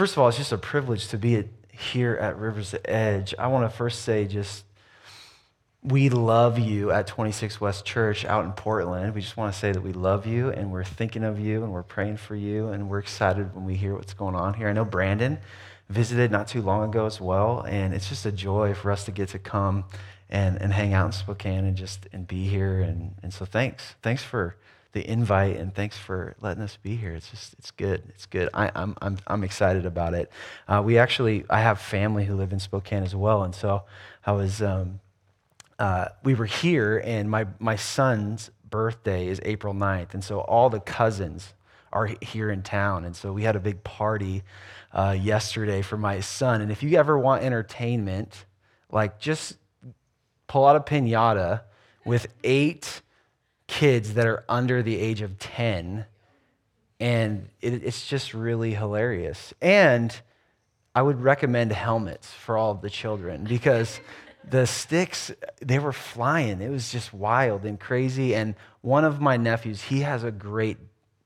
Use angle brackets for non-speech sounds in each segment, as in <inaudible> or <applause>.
first of all, it's just a privilege to be here at Rivers Edge. I want to first say just we love you at 26 West Church out in Portland. We just want to say that we love you and we're thinking of you and we're praying for you and we're excited when we hear what's going on here. I know Brandon visited not too long ago as well, and it's just a joy for us to get to come and, and hang out in Spokane and just and be here. And, and so thanks. Thanks for the invite and thanks for letting us be here. It's just, it's good. It's good. I, am I'm, I'm, I'm excited about it. Uh, we actually, I have family who live in Spokane as well. And so I was, um, uh, we were here, and my, my son's birthday is April 9th. And so all the cousins are here in town. And so we had a big party uh, yesterday for my son. And if you ever want entertainment, like just pull out a pinata with eight kids that are under the age of 10. And it, it's just really hilarious. And I would recommend helmets for all of the children because the sticks, they were flying. It was just wild and crazy. And one of my nephews, he has a great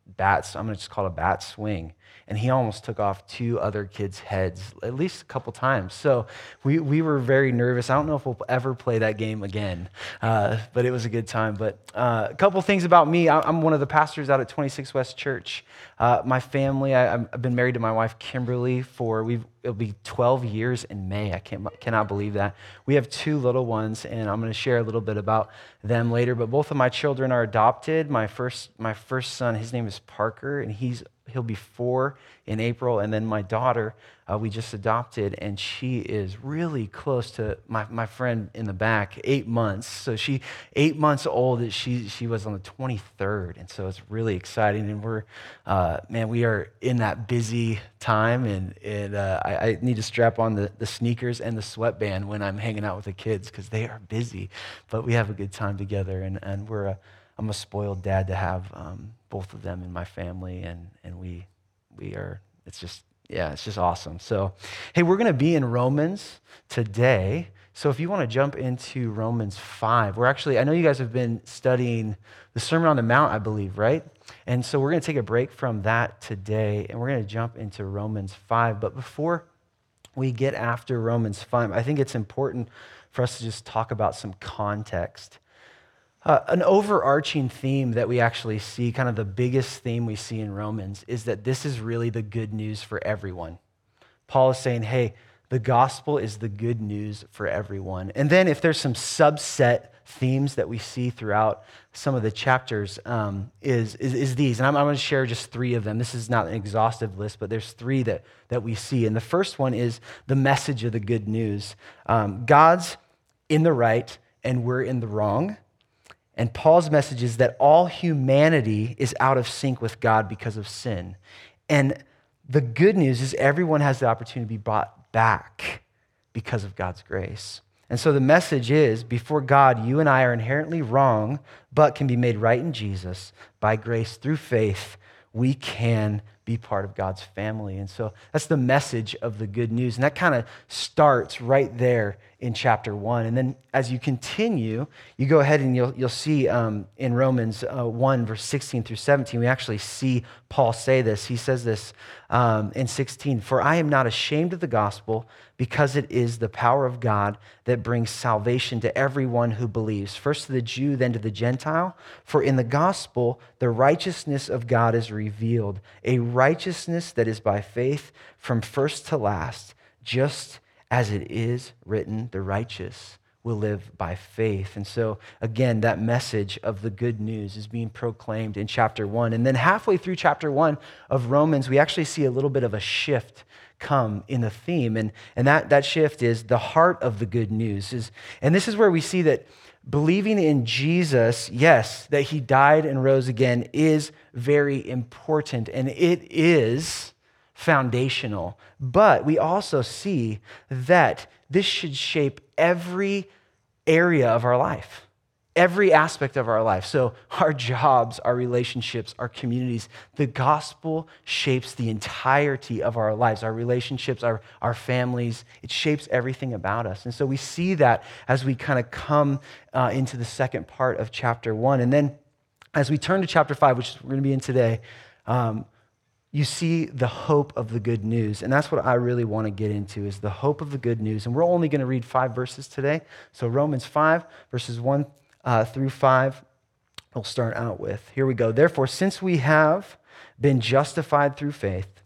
bat, I'm going to just call it a bat swing. And he almost took off two other kids' heads at least a couple times. So we, we were very nervous. I don't know if we'll ever play that game again, uh, but it was a good time. But uh, a couple things about me I'm one of the pastors out at 26 West Church. Uh, my family, I, have been married to my wife, Kimberly, for we've, it'll be 12 years in May. I can't, cannot believe that. We have two little ones, and I'm going to share a little bit about them later. But both of my children are adopted. My first, my first son, his name is Parker, and he's he'll be four in April. And then my daughter, uh, we just adopted, and she is really close to my, my friend in the back, eight months. So she, eight months old, she, she was on the 23rd. And so it's really exciting. And we're, uh, man, we are in that busy time. And, and uh, I, I, need to strap on the, the sneakers and the sweatband when I'm hanging out with the kids because they are busy. But we have a good time together. And, and we're a, I'm a spoiled dad to have um, both of them in my family, and, and we, we are, it's just, yeah, it's just awesome. So, hey, we're going to be in Romans today. So, if you want to jump into Romans 5, we're actually, I know you guys have been studying the Sermon on the Mount, I believe, right? And so, we're going to take a break from that today, and we're going to jump into Romans 5. But before we get after Romans 5, I think it's important for us to just talk about some context. Uh, an overarching theme that we actually see, kind of the biggest theme we see in Romans, is that this is really the good news for everyone. Paul is saying, hey, the gospel is the good news for everyone. And then, if there's some subset themes that we see throughout some of the chapters, um, is, is, is, these. And I'm, I'm going to share just three of them. This is not an exhaustive list, but there's three that, that we see. And the first one is the message of the good news um, God's in the right, and we're in the wrong. And Paul's message is that all humanity is out of sync with God because of sin. And the good news is everyone has the opportunity to be brought back because of God's grace. And so the message is before God, you and I are inherently wrong, but can be made right in Jesus. By grace through faith, we can be part of God's family. And so that's the message of the good news. And that kind of starts right there in chapter one. And then as you continue, you go ahead and you'll, you'll see um, in Romans uh, 1, verse 16 through 17, we actually see Paul say this. He says this um, in 16 For I am not ashamed of the gospel because it is the power of God that brings salvation to everyone who believes, first to the Jew, then to the Gentile. For in the gospel, the righteousness of God is revealed, a righteousness that is by faith from first to last, just as it is written, the righteous will live by faith. And so, again, that message of the good news is being proclaimed in chapter one. And then, halfway through chapter one of Romans, we actually see a little bit of a shift come in the theme. And, and that, that shift is the heart of the good news. Is, and this is where we see that believing in Jesus, yes, that he died and rose again, is very important. And it is foundational. But we also see that this should shape every area of our life, every aspect of our life. So, our jobs, our relationships, our communities, the gospel shapes the entirety of our lives, our relationships, our, our families. It shapes everything about us. And so, we see that as we kind of come uh, into the second part of chapter one. And then, as we turn to chapter five, which we're going to be in today, um, you see the hope of the good news. And that's what I really want to get into is the hope of the good news. And we're only going to read five verses today. So Romans 5, verses 1 uh, through 5, we'll start out with. Here we go. Therefore, since we have been justified through faith,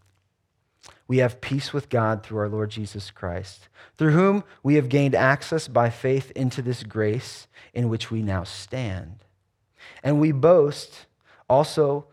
we have peace with God through our Lord Jesus Christ, through whom we have gained access by faith into this grace in which we now stand. And we boast also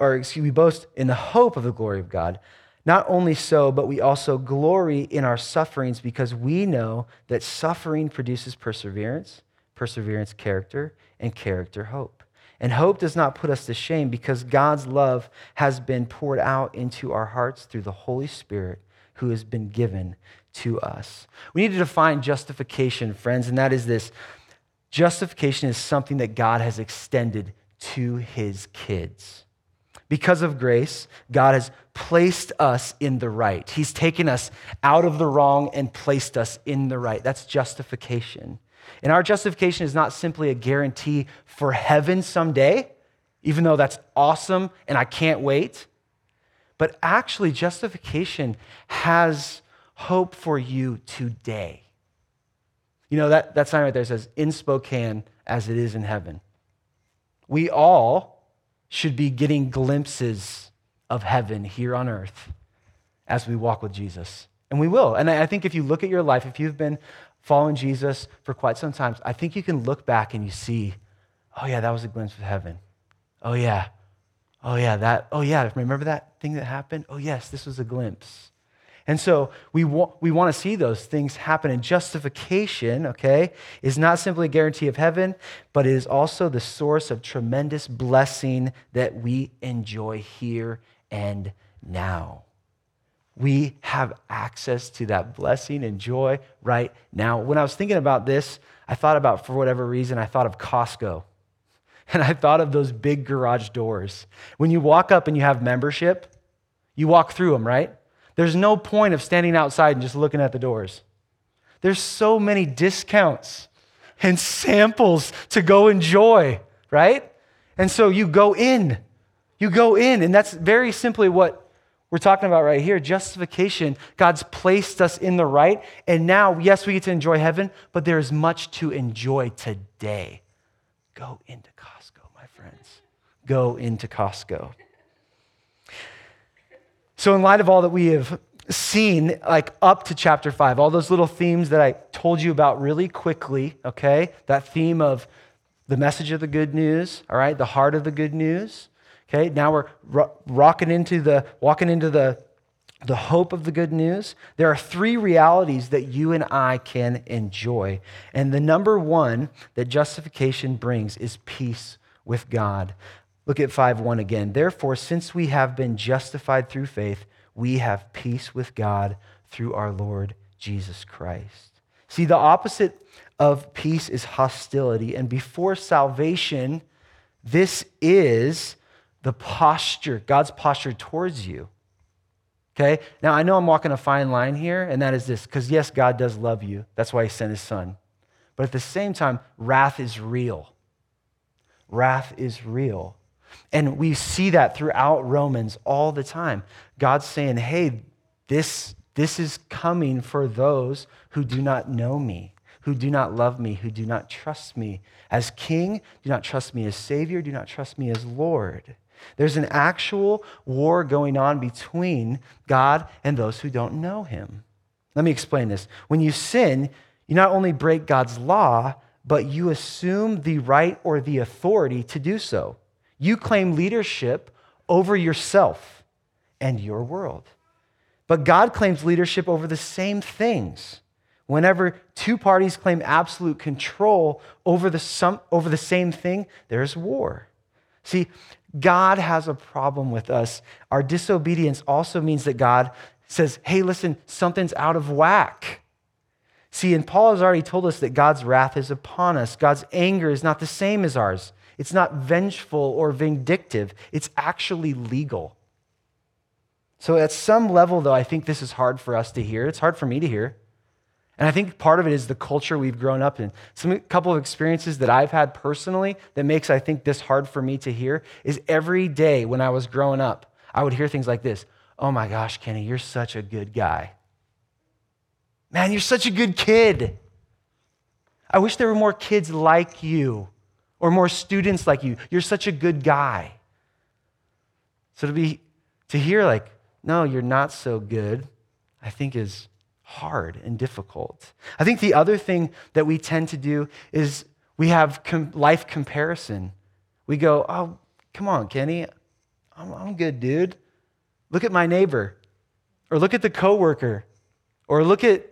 or excuse me, boast in the hope of the glory of God. Not only so, but we also glory in our sufferings because we know that suffering produces perseverance, perseverance, character, and character, hope. And hope does not put us to shame because God's love has been poured out into our hearts through the Holy Spirit who has been given to us. We need to define justification, friends, and that is this justification is something that God has extended to his kids. Because of grace, God has placed us in the right. He's taken us out of the wrong and placed us in the right. That's justification. And our justification is not simply a guarantee for heaven someday, even though that's awesome and I can't wait. But actually, justification has hope for you today. You know, that, that sign right there says, in Spokane as it is in heaven. We all should be getting glimpses of heaven here on earth as we walk with Jesus. And we will. And I think if you look at your life, if you've been following Jesus for quite some time, I think you can look back and you see, oh, yeah, that was a glimpse of heaven. Oh, yeah. Oh, yeah, that, oh, yeah, remember that thing that happened? Oh, yes, this was a glimpse. And so we, wa- we want to see those things happen. And justification, okay, is not simply a guarantee of heaven, but it is also the source of tremendous blessing that we enjoy here and now. We have access to that blessing and joy right now. When I was thinking about this, I thought about, for whatever reason, I thought of Costco. <laughs> And I thought of those big garage doors. When you walk up and you have membership, you walk through them, right? There's no point of standing outside and just looking at the doors. There's so many discounts and samples to go enjoy, right? And so you go in. You go in, and that's very simply what we're talking about right here justification. God's placed us in the right, and now, yes, we get to enjoy heaven, but there is much to enjoy today. Go into Costco, my friends. Go into Costco. So, in light of all that we have seen, like up to chapter five, all those little themes that I told you about really quickly, okay? That theme of the message of the good news, all right? The heart of the good news, okay? Now we're ro- rocking into the, walking into the, the hope of the good news. There are three realities that you and I can enjoy. And the number one that justification brings is peace with God. Look at 5 1 again. Therefore, since we have been justified through faith, we have peace with God through our Lord Jesus Christ. See, the opposite of peace is hostility. And before salvation, this is the posture, God's posture towards you. Okay? Now, I know I'm walking a fine line here, and that is this because, yes, God does love you. That's why He sent His Son. But at the same time, wrath is real. Wrath is real. And we see that throughout Romans all the time. God's saying, hey, this, this is coming for those who do not know me, who do not love me, who do not trust me as king, do not trust me as savior, do not trust me as Lord. There's an actual war going on between God and those who don't know him. Let me explain this. When you sin, you not only break God's law, but you assume the right or the authority to do so. You claim leadership over yourself and your world. But God claims leadership over the same things. Whenever two parties claim absolute control over the, over the same thing, there's war. See, God has a problem with us. Our disobedience also means that God says, hey, listen, something's out of whack. See, and Paul has already told us that God's wrath is upon us. God's anger is not the same as ours. It's not vengeful or vindictive, it's actually legal. So, at some level, though, I think this is hard for us to hear. It's hard for me to hear. And I think part of it is the culture we've grown up in. Some couple of experiences that I've had personally that makes I think this hard for me to hear is every day when I was growing up, I would hear things like this Oh my gosh, Kenny, you're such a good guy. Man, you're such a good kid. I wish there were more kids like you or more students like you. You're such a good guy. So to be to hear like, no, you're not so good, I think is hard and difficult. I think the other thing that we tend to do is we have com- life comparison. We go, oh, come on, Kenny, I'm, I'm good, dude. Look at my neighbor, or look at the coworker, or look at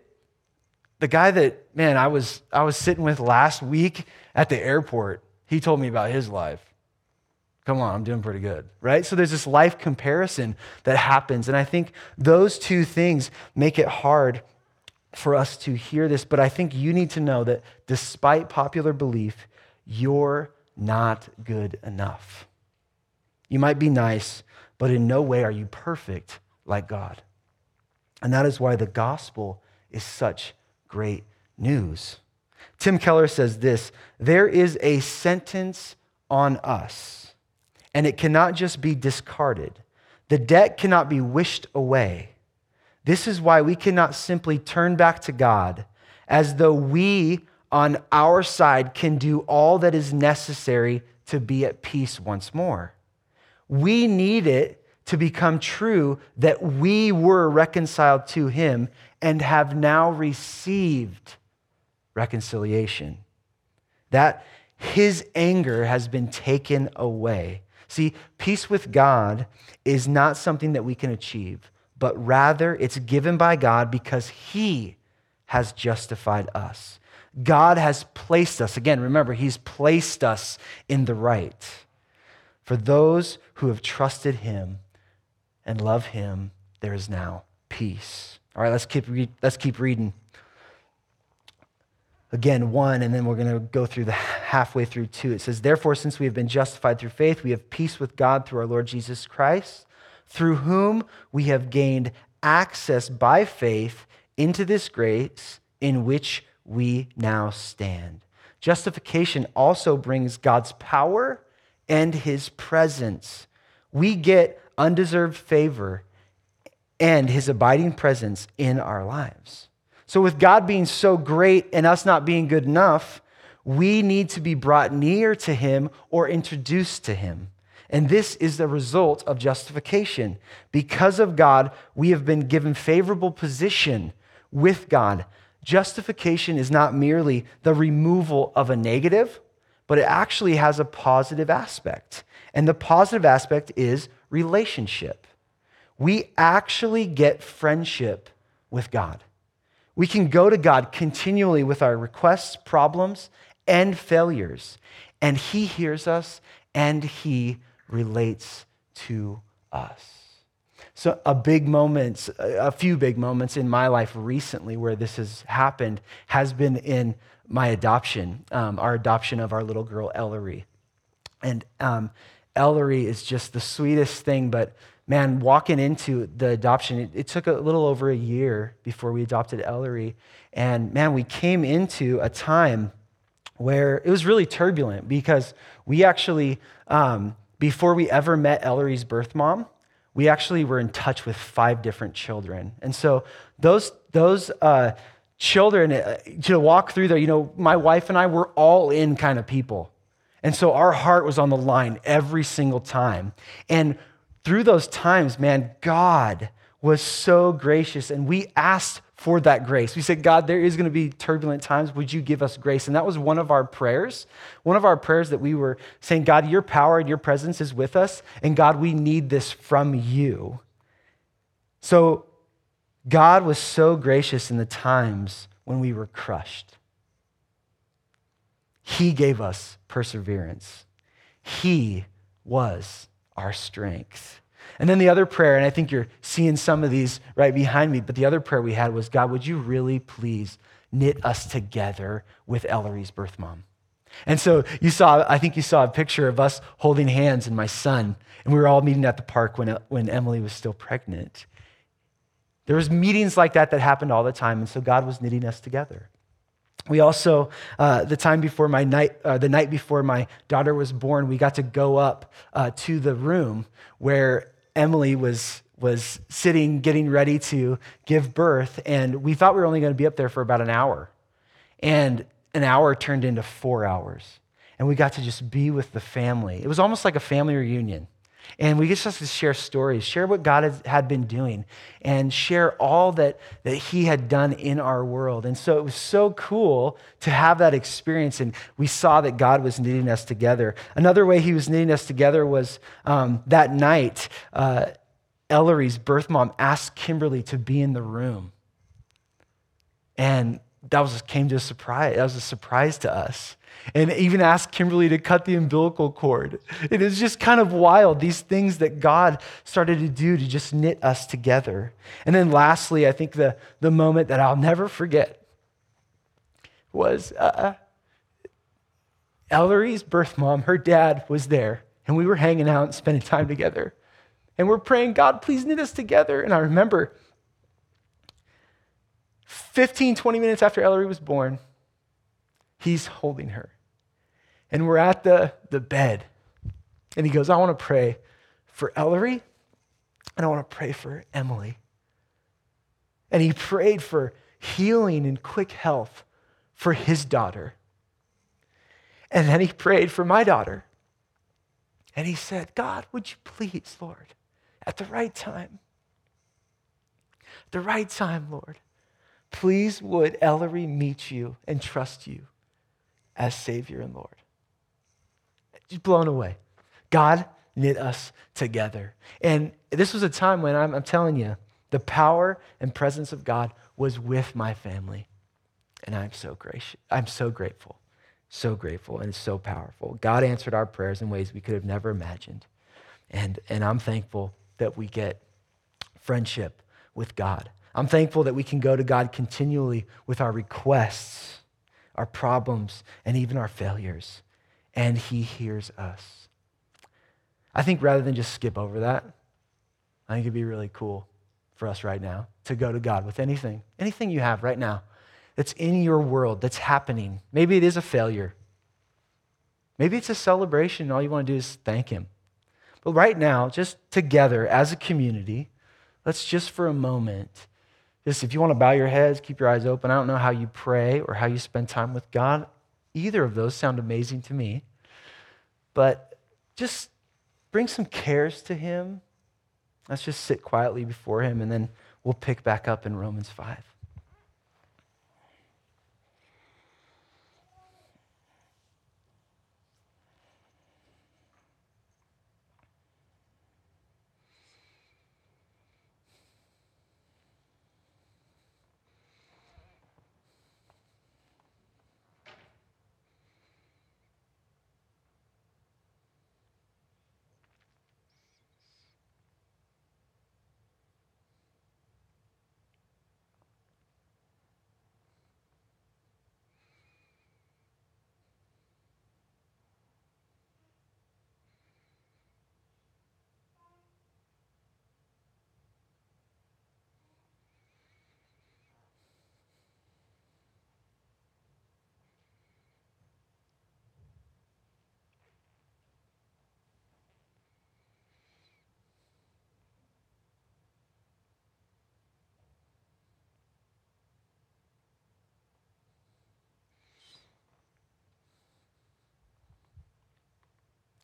the guy that man I was I was sitting with last week at the airport. He told me about his life. Come on, I'm doing pretty good, right? So there's this life comparison that happens. And I think those two things make it hard for us to hear this. But I think you need to know that despite popular belief, you're not good enough. You might be nice, but in no way are you perfect like God. And that is why the gospel is such great news. Tim Keller says this there is a sentence on us, and it cannot just be discarded. The debt cannot be wished away. This is why we cannot simply turn back to God as though we on our side can do all that is necessary to be at peace once more. We need it to become true that we were reconciled to Him and have now received reconciliation. That his anger has been taken away. See, peace with God is not something that we can achieve, but rather it's given by God because he has justified us. God has placed us, again, remember, he's placed us in the right. For those who have trusted him and love him, there is now peace. All right, let's keep, re- let's keep reading. Again, one, and then we're going to go through the halfway through two. It says, Therefore, since we have been justified through faith, we have peace with God through our Lord Jesus Christ, through whom we have gained access by faith into this grace in which we now stand. Justification also brings God's power and his presence. We get undeserved favor and his abiding presence in our lives. So, with God being so great and us not being good enough, we need to be brought near to him or introduced to him. And this is the result of justification. Because of God, we have been given favorable position with God. Justification is not merely the removal of a negative, but it actually has a positive aspect. And the positive aspect is relationship we actually get friendship with God. We can go to God continually with our requests, problems, and failures, and He hears us and He relates to us. So, a big moment, a few big moments in my life recently where this has happened has been in my adoption, um, our adoption of our little girl, Ellery. And um, Ellery is just the sweetest thing, but man, walking into the adoption, it, it, took a little over a year before we adopted Ellery. And man, we came into a time where it was really turbulent because we actually, um, before we ever met Ellery's birth mom, we actually were in touch with five different children. And so those, those uh, children, uh, to walk through there, you know, my wife and I were all in kind of people. And so our heart was on the line every single time. And through those times, man, God was so gracious, and we asked for that grace. We said, God, there is going to be turbulent times. Would you give us grace? And that was one of our prayers. One of our prayers that we were saying, God, your power and your presence is with us. And God, we need this from you. So God was so gracious in the times when we were crushed. He gave us perseverance. He was our strength. And then the other prayer, and I think you're seeing some of these right behind me, but the other prayer we had was God, would you really please knit us together with Ellery's birth mom? And so you saw, I think you saw a picture of us holding hands and my son, and we were all meeting at the park when, when Emily was still pregnant. There was meetings like that that happened all the time, and so God was knitting us together. We also, uh, the time before my night, uh, the night before my daughter was born, we got to go up uh, to the room where Emily was, was sitting, getting ready to give birth, and we thought we were only going to be up there for about an hour. And an hour turned into four hours. And we got to just be with the family. It was almost like a family reunion. And we just had to share stories, share what God had been doing, and share all that, that He had done in our world. And so it was so cool to have that experience. And we saw that God was knitting us together. Another way He was knitting us together was um, that night, uh, Ellery's birth mom asked Kimberly to be in the room. And that was came to a surprise. That was a surprise to us and even asked Kimberly to cut the umbilical cord. It is just kind of wild, these things that God started to do to just knit us together. And then lastly, I think the, the moment that I'll never forget was uh, Ellery's birth mom, her dad was there, and we were hanging out and spending time together. And we're praying, God, please knit us together. And I remember 15, 20 minutes after Ellery was born, he's holding her. And we're at the, the bed. And he goes, I want to pray for Ellery and I want to pray for Emily. And he prayed for healing and quick health for his daughter. And then he prayed for my daughter. And he said, God, would you please, Lord, at the right time, the right time, Lord, please would Ellery meet you and trust you as Savior and Lord. Just blown away. God knit us together. And this was a time when I'm, I'm telling you, the power and presence of God was with my family. And I'm so gracious. I'm so grateful. So grateful and so powerful. God answered our prayers in ways we could have never imagined. And, and I'm thankful that we get friendship with God. I'm thankful that we can go to God continually with our requests, our problems, and even our failures and he hears us. I think rather than just skip over that, I think it'd be really cool for us right now to go to God with anything, anything you have right now that's in your world that's happening. Maybe it is a failure. Maybe it's a celebration, and all you want to do is thank Him. But right now, just together as a community, let's just for a moment, just if you want to bow your heads, keep your eyes open. I don't know how you pray or how you spend time with God. Either of those sound amazing to me. But just bring some cares to Him. Let's just sit quietly before Him, and then we'll pick back up in Romans 5.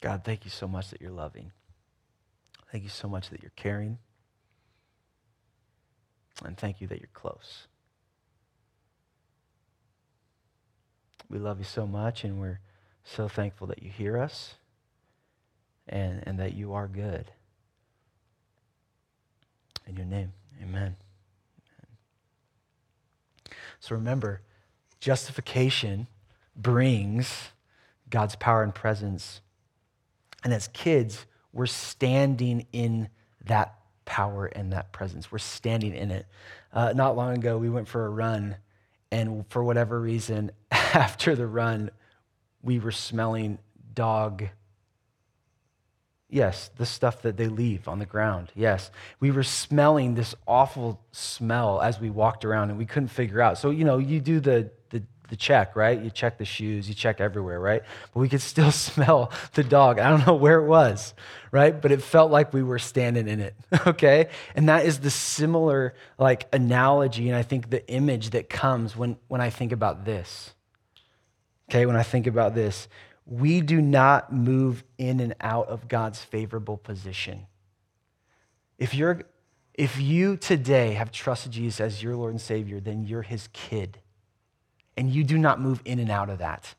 God, thank you so much that you're loving. Thank you so much that you're caring. And thank you that you're close. We love you so much, and we're so thankful that you hear us and, and that you are good. In your name, amen. amen. So remember, justification brings God's power and presence and as kids, we're standing in that power and that presence. We're standing in it. Uh, not long ago, we went for a run, and for whatever reason, <laughs> after the run, we were smelling dog. Yes, the stuff that they leave on the ground. Yes. We were smelling this awful smell as we walked around and we couldn't figure out. So, you know, you do the, the, check, right? You check the shoes, you check everywhere, right? But we could still <laughs> smell the dog. I don't know where it was, right? But it felt like we were standing in it, <laughs> okay? And that is the similar like analogy and I think the image that comes when when I think about this. Okay, when I think about this, we do not move in and out of God's favorable position. If you're if you today have trusted Jesus as your Lord and Savior, then you're his kid. And you do not move in and out of that.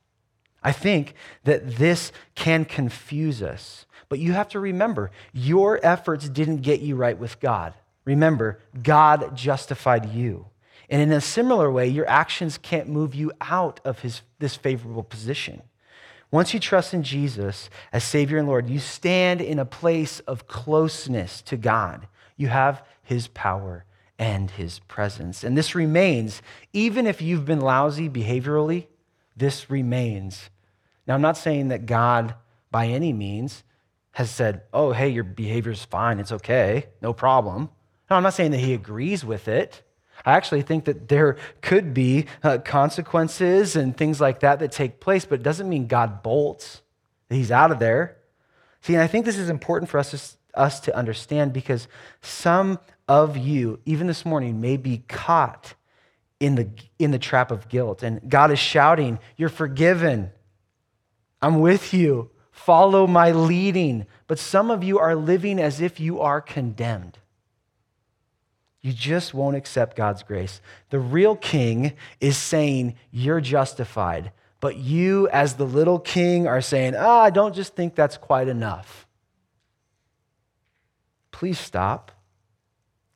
I think that this can confuse us, but you have to remember your efforts didn't get you right with God. Remember, God justified you. And in a similar way, your actions can't move you out of his, this favorable position. Once you trust in Jesus as Savior and Lord, you stand in a place of closeness to God you have his power and his presence. And this remains, even if you've been lousy behaviorally, this remains. Now, I'm not saying that God, by any means, has said, oh, hey, your behavior's fine, it's okay, no problem. No, I'm not saying that he agrees with it. I actually think that there could be uh, consequences and things like that that take place, but it doesn't mean God bolts, he's out of there. See, and I think this is important for us to us to understand because some of you, even this morning, may be caught in the, in the trap of guilt. And God is shouting, You're forgiven. I'm with you. Follow my leading. But some of you are living as if you are condemned. You just won't accept God's grace. The real king is saying, You're justified. But you, as the little king, are saying, Ah, I don't just think that's quite enough please stop.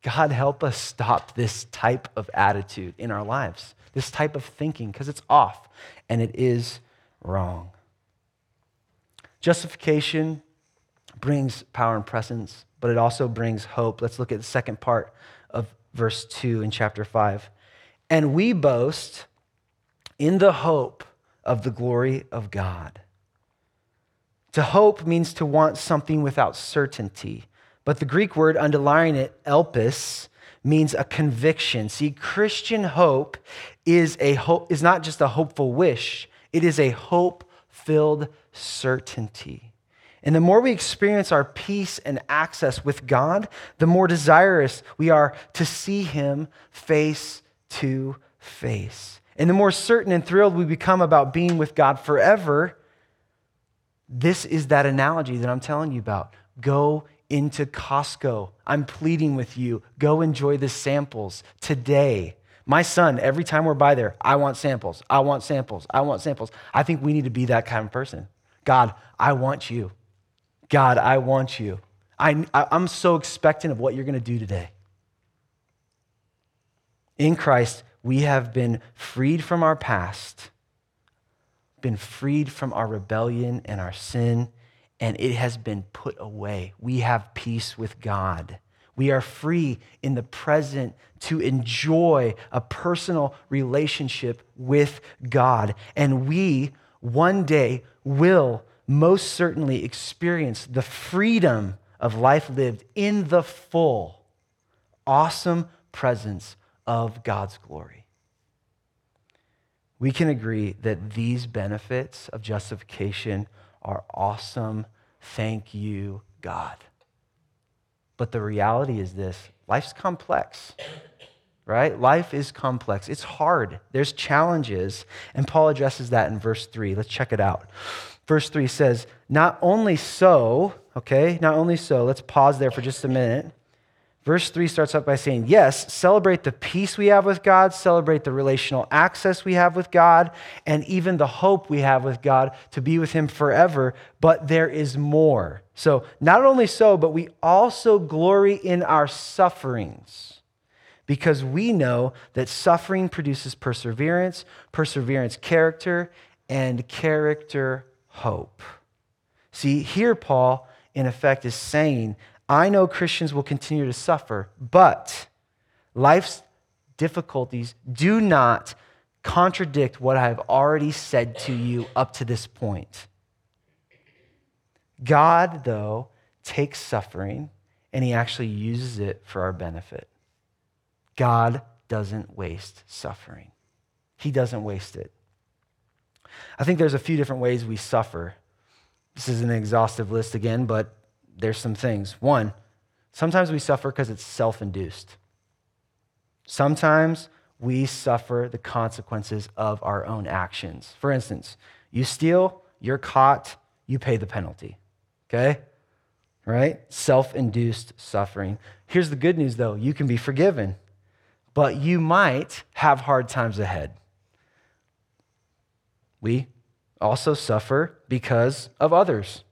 God, help us stop this type of attitude in our lives, this type of thinking, because it's off and it is wrong. Justification brings power and presence, but it also brings hope. Let's look at the second part of verse 2 in chapter 5. And we boast in the hope of the glory of God. To hope means to want something without certainty. But the Greek word underlying it, elpis, means a conviction. See, Christian hope is, a hope, is not just a hopeful wish, it is a hope filled certainty. And the more we experience our peace and access with God, the more desirous we are to see Him face to face. And the more certain and thrilled we become about being with God forever, this is that analogy that I'm telling you about. Go into Costco. I'm pleading with you. Go enjoy the samples today. My son, every time we're by there, I want samples. I want samples. I want samples. I think we need to be that kind of person. God, I want you. God, I want you. I, I'm so expectant of what you're going to do today. In Christ, we have been freed from our past, been freed from our rebellion and our sin, and it has been put away. We have peace with God. We are free in the present to enjoy a personal relationship with God. And we one day will most certainly experience the freedom of life lived in the full, awesome presence of God's glory. We can agree that these benefits of justification are awesome. Thank you, God. But the reality is this life's complex, right? Life is complex. It's hard. There's challenges. And Paul addresses that in verse 3. Let's check it out. Verse 3 says, Not only so, okay, not only so, let's pause there for just a minute. Verse 3 starts out by saying, Yes, celebrate the peace we have with God, celebrate the relational access we have with God, and even the hope we have with God to be with Him forever. But there is more. So, not only so, but we also glory in our sufferings because we know that suffering produces perseverance, perseverance, character, and character, hope. See, here Paul, in effect, is saying, I know Christians will continue to suffer, but life's difficulties do not contradict what I have already said to you up to this point. God, though, takes suffering and he actually uses it for our benefit. God doesn't waste suffering, he doesn't waste it. I think there's a few different ways we suffer. This is an exhaustive list again, but there's some things. One, sometimes we suffer because it's self induced. Sometimes we suffer the consequences of our own actions. For instance, you steal, you're caught, you pay the penalty. Okay? Right? Self induced suffering. Here's the good news though you can be forgiven, but you might have hard times ahead. We also suffer because of others.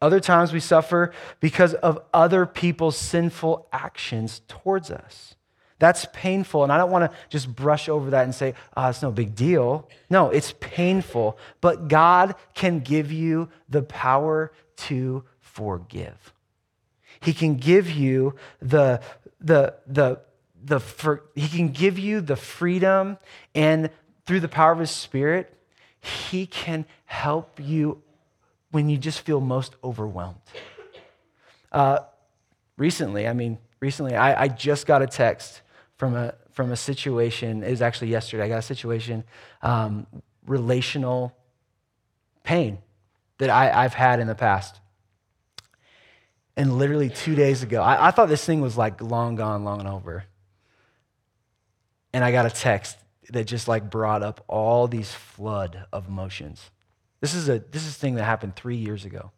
Other times we suffer because of other people's sinful actions towards us. That's painful. And I don't want to just brush over that and say, oh, it's no big deal. No, it's painful. But God can give you the power to forgive. He can give you the, the, the, the, for, he can give you the freedom and through the power of his spirit, he can help you when you just feel most overwhelmed. Uh, recently, I mean, recently, I, I just got a text from a, from a situation. It was actually yesterday. I got a situation, um, relational pain that I, I've had in the past. And literally two days ago, I, I thought this thing was like long gone, long and over. And I got a text that just like brought up all these flood of emotions. This is a this is a thing that happened three years ago.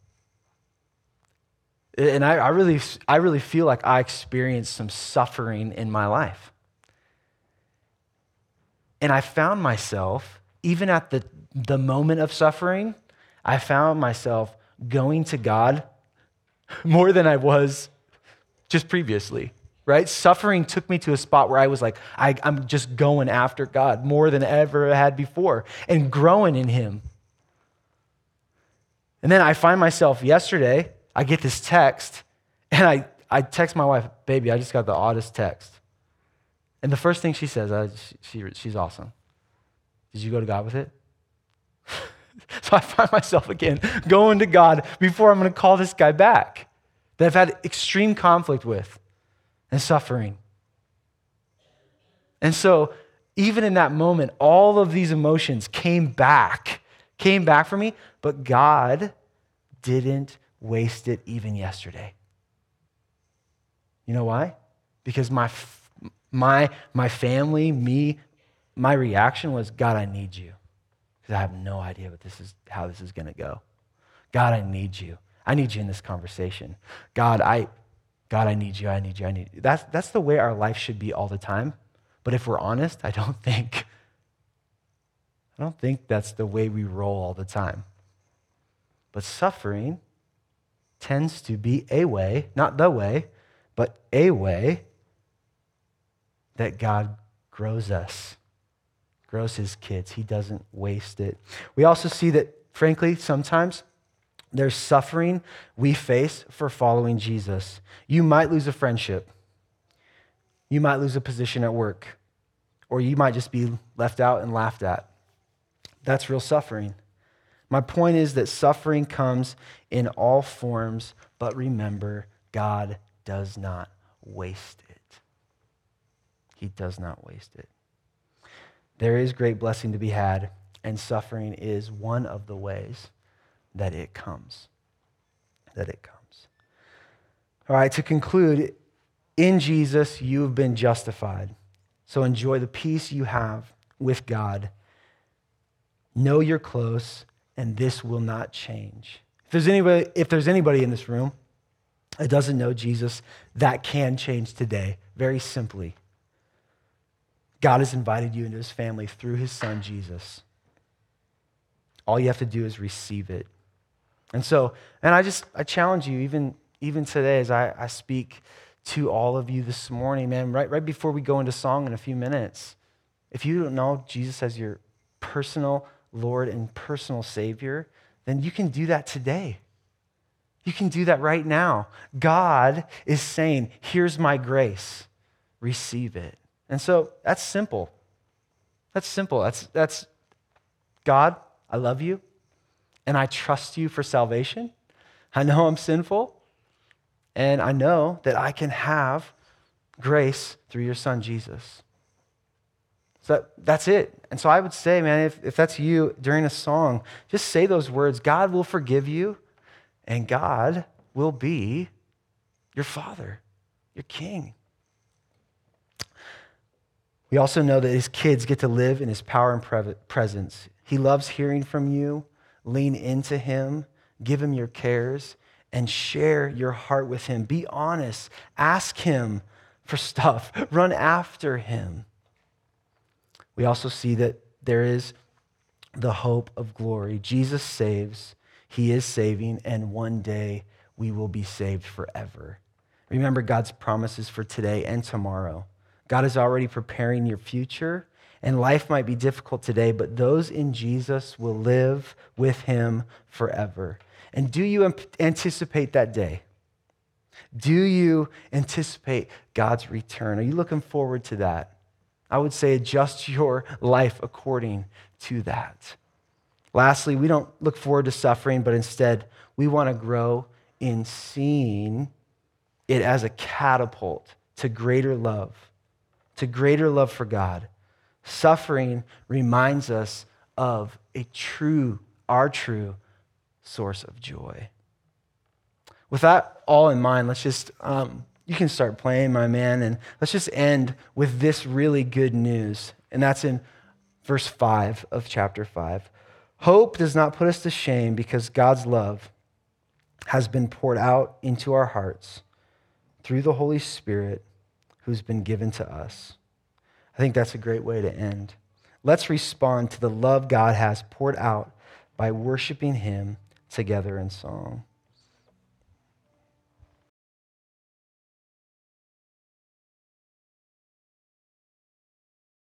And I, I, really, I really feel like I experienced some suffering in my life. And I found myself, even at the, the moment of suffering, I found myself going to God <laughs> more than I was just previously, right? Suffering took me to a spot where I was like, I, am just going after God more than ever had before and growing in Him. And then I find myself yesterday, I get this text, and I, I text my wife, baby, I just got the oddest text. And the first thing she says, she, she's awesome. Did you go to God with it? <laughs> so I find myself again going to God before I'm going to call this guy back that I've had extreme conflict with and suffering. And so, even in that moment, all of these emotions came back, came back for me, but God didn't waste it even yesterday. You know why? Because my, my, my family, me, my reaction was, God, I need you. Because I have no idea what this is, how this is going to go. God, I need you. I need you in this conversation. God, I, God, I need you. I need you. I need you. That's, that's the way our life should be all the time. But if we're honest, I don't <laughs> think, I don't think that's the way we roll all the time. But suffering tends to be a way, not the way, but a way that God grows us, grows his kids. He doesn't waste it. We also see that, frankly, sometimes there's suffering we face for following Jesus. You might lose a friendship, you might lose a position at work, or you might just be left out and laughed at. That's real suffering. My point is that suffering comes in all forms, but remember, God does not waste it. He does not waste it. There is great blessing to be had, and suffering is one of the ways that it comes. That it comes. All right, to conclude, in Jesus, you have been justified. So enjoy the peace you have with God. Know you're close and this will not change. If there's anybody, if there's anybody in this room that doesn't know Jesus, that can change today, very simply. God has invited you into his family through his son, Jesus. All you have to do is receive it. And so, and I just, I challenge you, even, even today, as I, I speak to all of you this morning, man, right, right before we go into song in a few minutes, if you don't know Jesus as your personal Lord and personal Savior, then you can do that today. You can do that right now. God is saying, Here's my grace, receive it. And so that's simple. That's simple. That's, that's God, I love you, and I trust you for salvation. I know I'm sinful, and I know that I can have grace through your Son, Jesus. So that, that's it. And so I would say, man, if, if that's you during a song, just say those words God will forgive you, and God will be your father, your king. We also know that his kids get to live in his power and presence. He loves hearing from you. Lean into him, give him your cares, and share your heart with him. Be honest. Ask him for stuff, <laughs> run after him. We also see that there is the hope of glory. Jesus saves, he is saving, and one day we will be saved forever. Remember God's promises for today and tomorrow. God is already preparing your future, and life might be difficult today, but those in Jesus will live with him forever. And do you anticipate that day? Do you anticipate God's return? Are you looking forward to that? I would say adjust your life according to that. Lastly, we don't look forward to suffering, but instead we want to grow in seeing it as a catapult to greater love, to greater love for God. Suffering reminds us of a true, our true source of joy. With that all in mind, let's just, um, you can start playing, my man, and let's just end with this really good news. And that's in verse 5 of chapter 5. Hope does not put us to shame because God's love has been poured out into our hearts through the Holy Spirit who's been given to us. I think that's a great way to end. Let's respond to the love God has poured out by worshiping Him together in song.